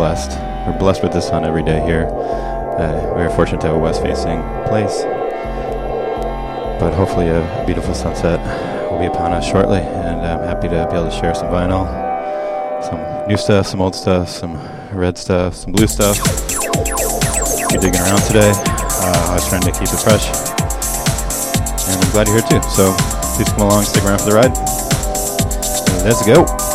blessed. We're blessed with the sun every day here. Uh, we are fortunate to have a west facing place. But hopefully, a, beautiful sunset will be upon us shortly. And I'm happy to be able to share some vinyl, some new stuff, some old stuff, some red stuff, some blue stuff. You're digging around today, uh, I was trying to keep it fresh. And I'm glad you're here too. So please come along, stick around for the ride. Let's go.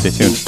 Thank you.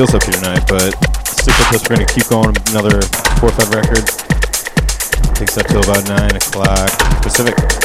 feels up here tonight, but stick with us. We're going to keep going another 4 5 records. Takes up till about 9 o'clock Pacific.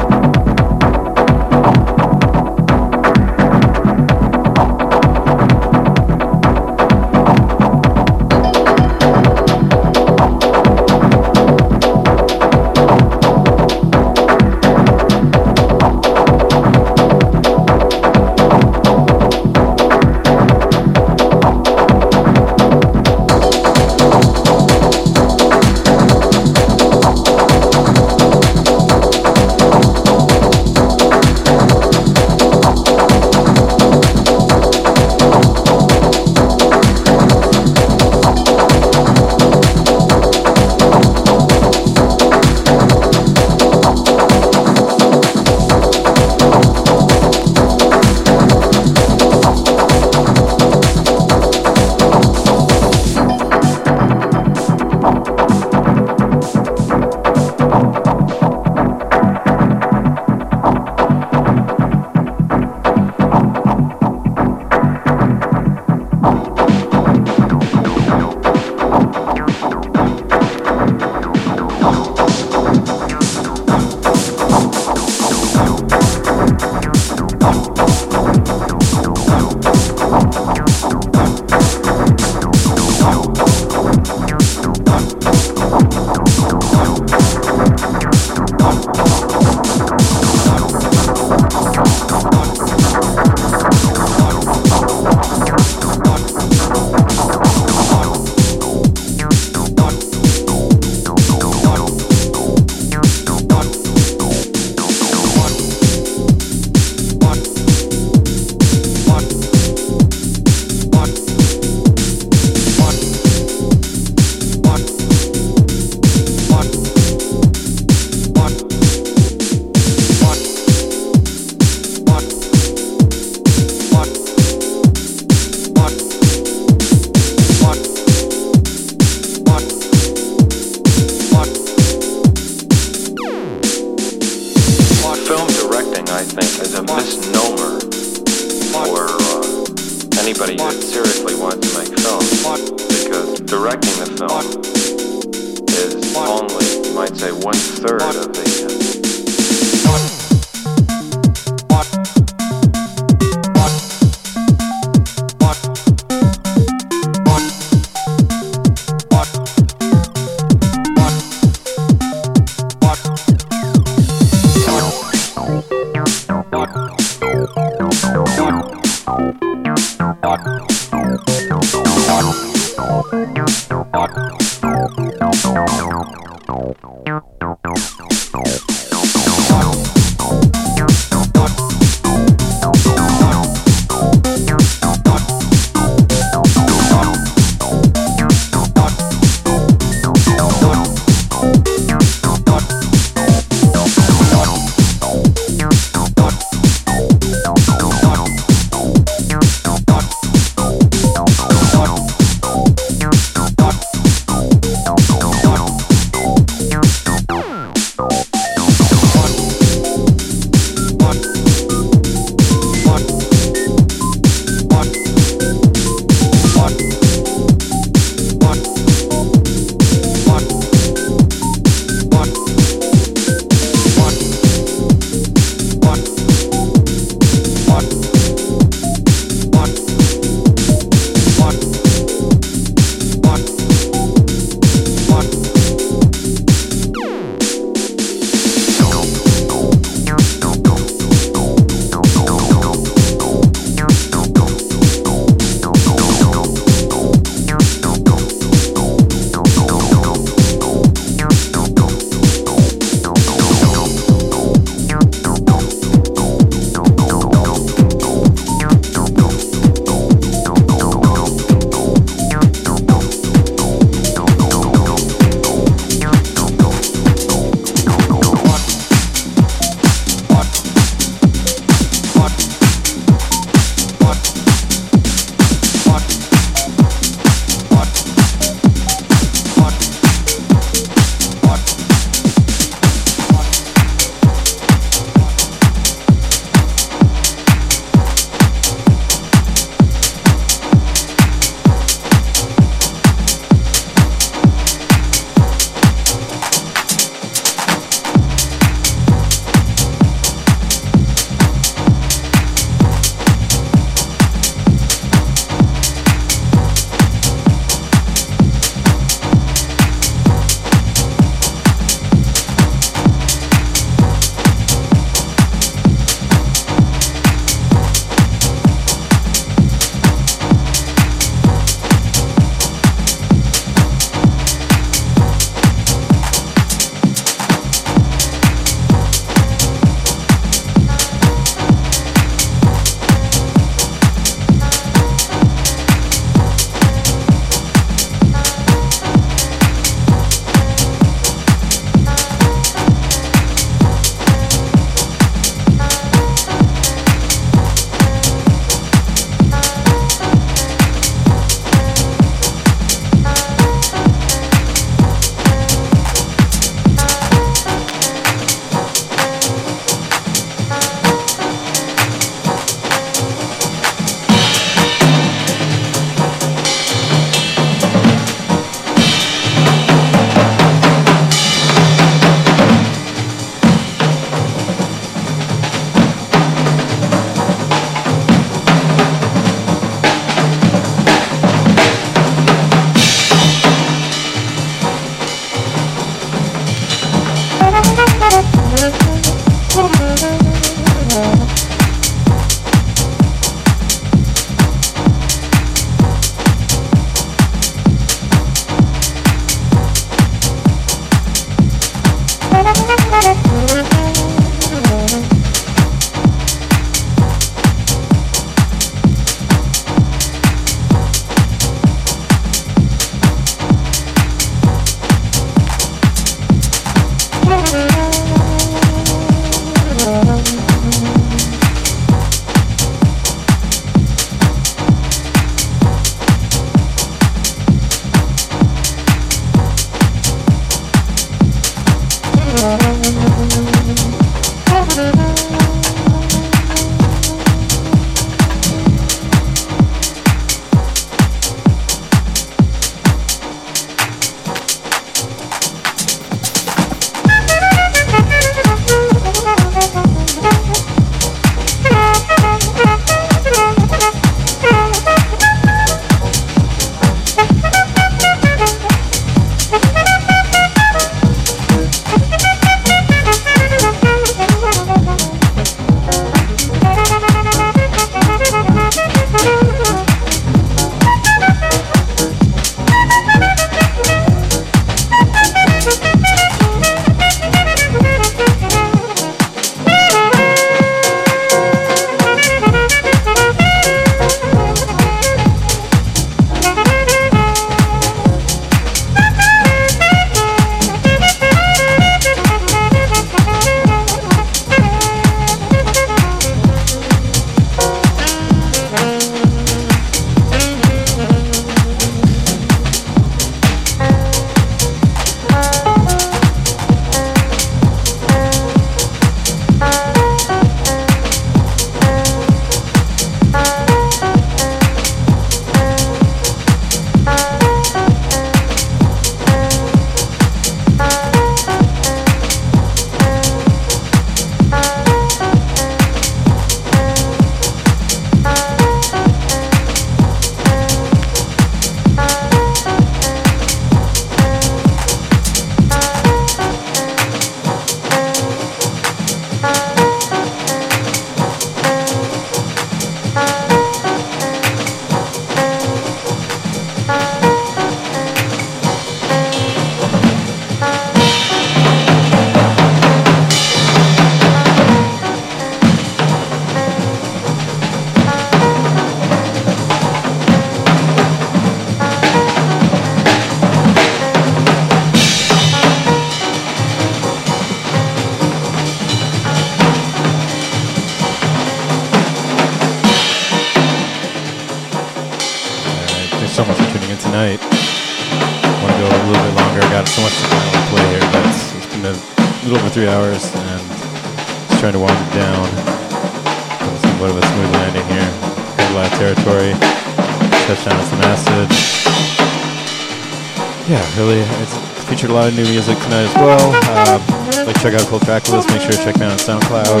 Track list. Make sure to check me out on SoundCloud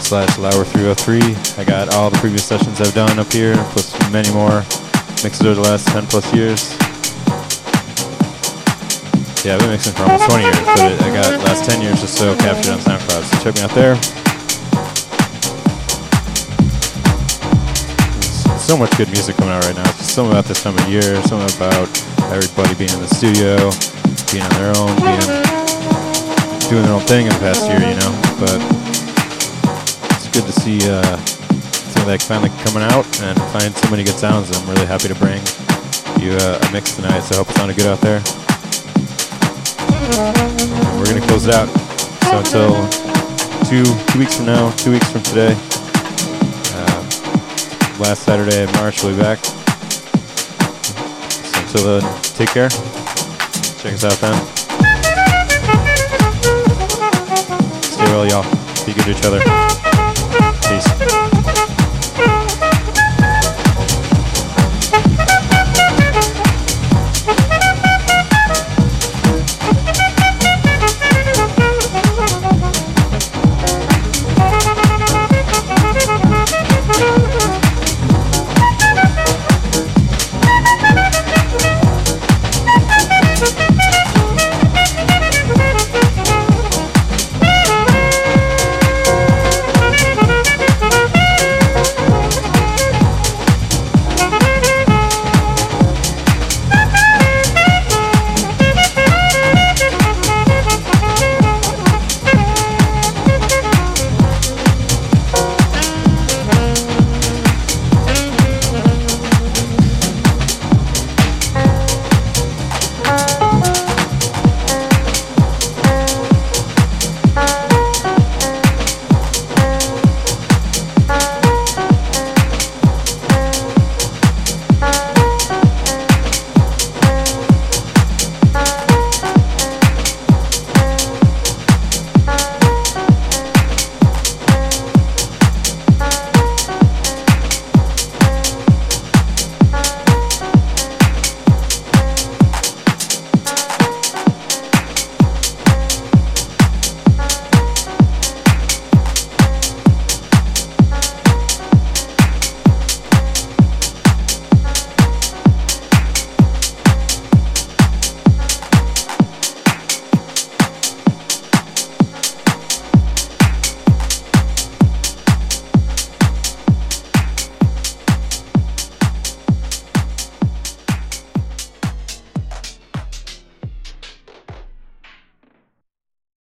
slash Lauer303. I got all the previous sessions I've done up here, plus many more mixes over the last 10 plus years. Yeah, I've been mixing for almost 20 years, but I got last 10 years or so captured on SoundCloud. So check me out there. So much good music coming out right now. It's just something about this time of year, something about everybody being in the studio, being on their own, being doing their own thing in the past year, you know. But it's good to see uh, some of that finally coming out and find so many good sounds. I'm really happy to bring you uh, a mix tonight, so I hope it sounded good out there. We're gonna close it out. So until two two weeks from now, two weeks from today, uh, last Saturday in March, we'll be back. So until then, take care. Check us out then. Well, y'all. Be good to each other.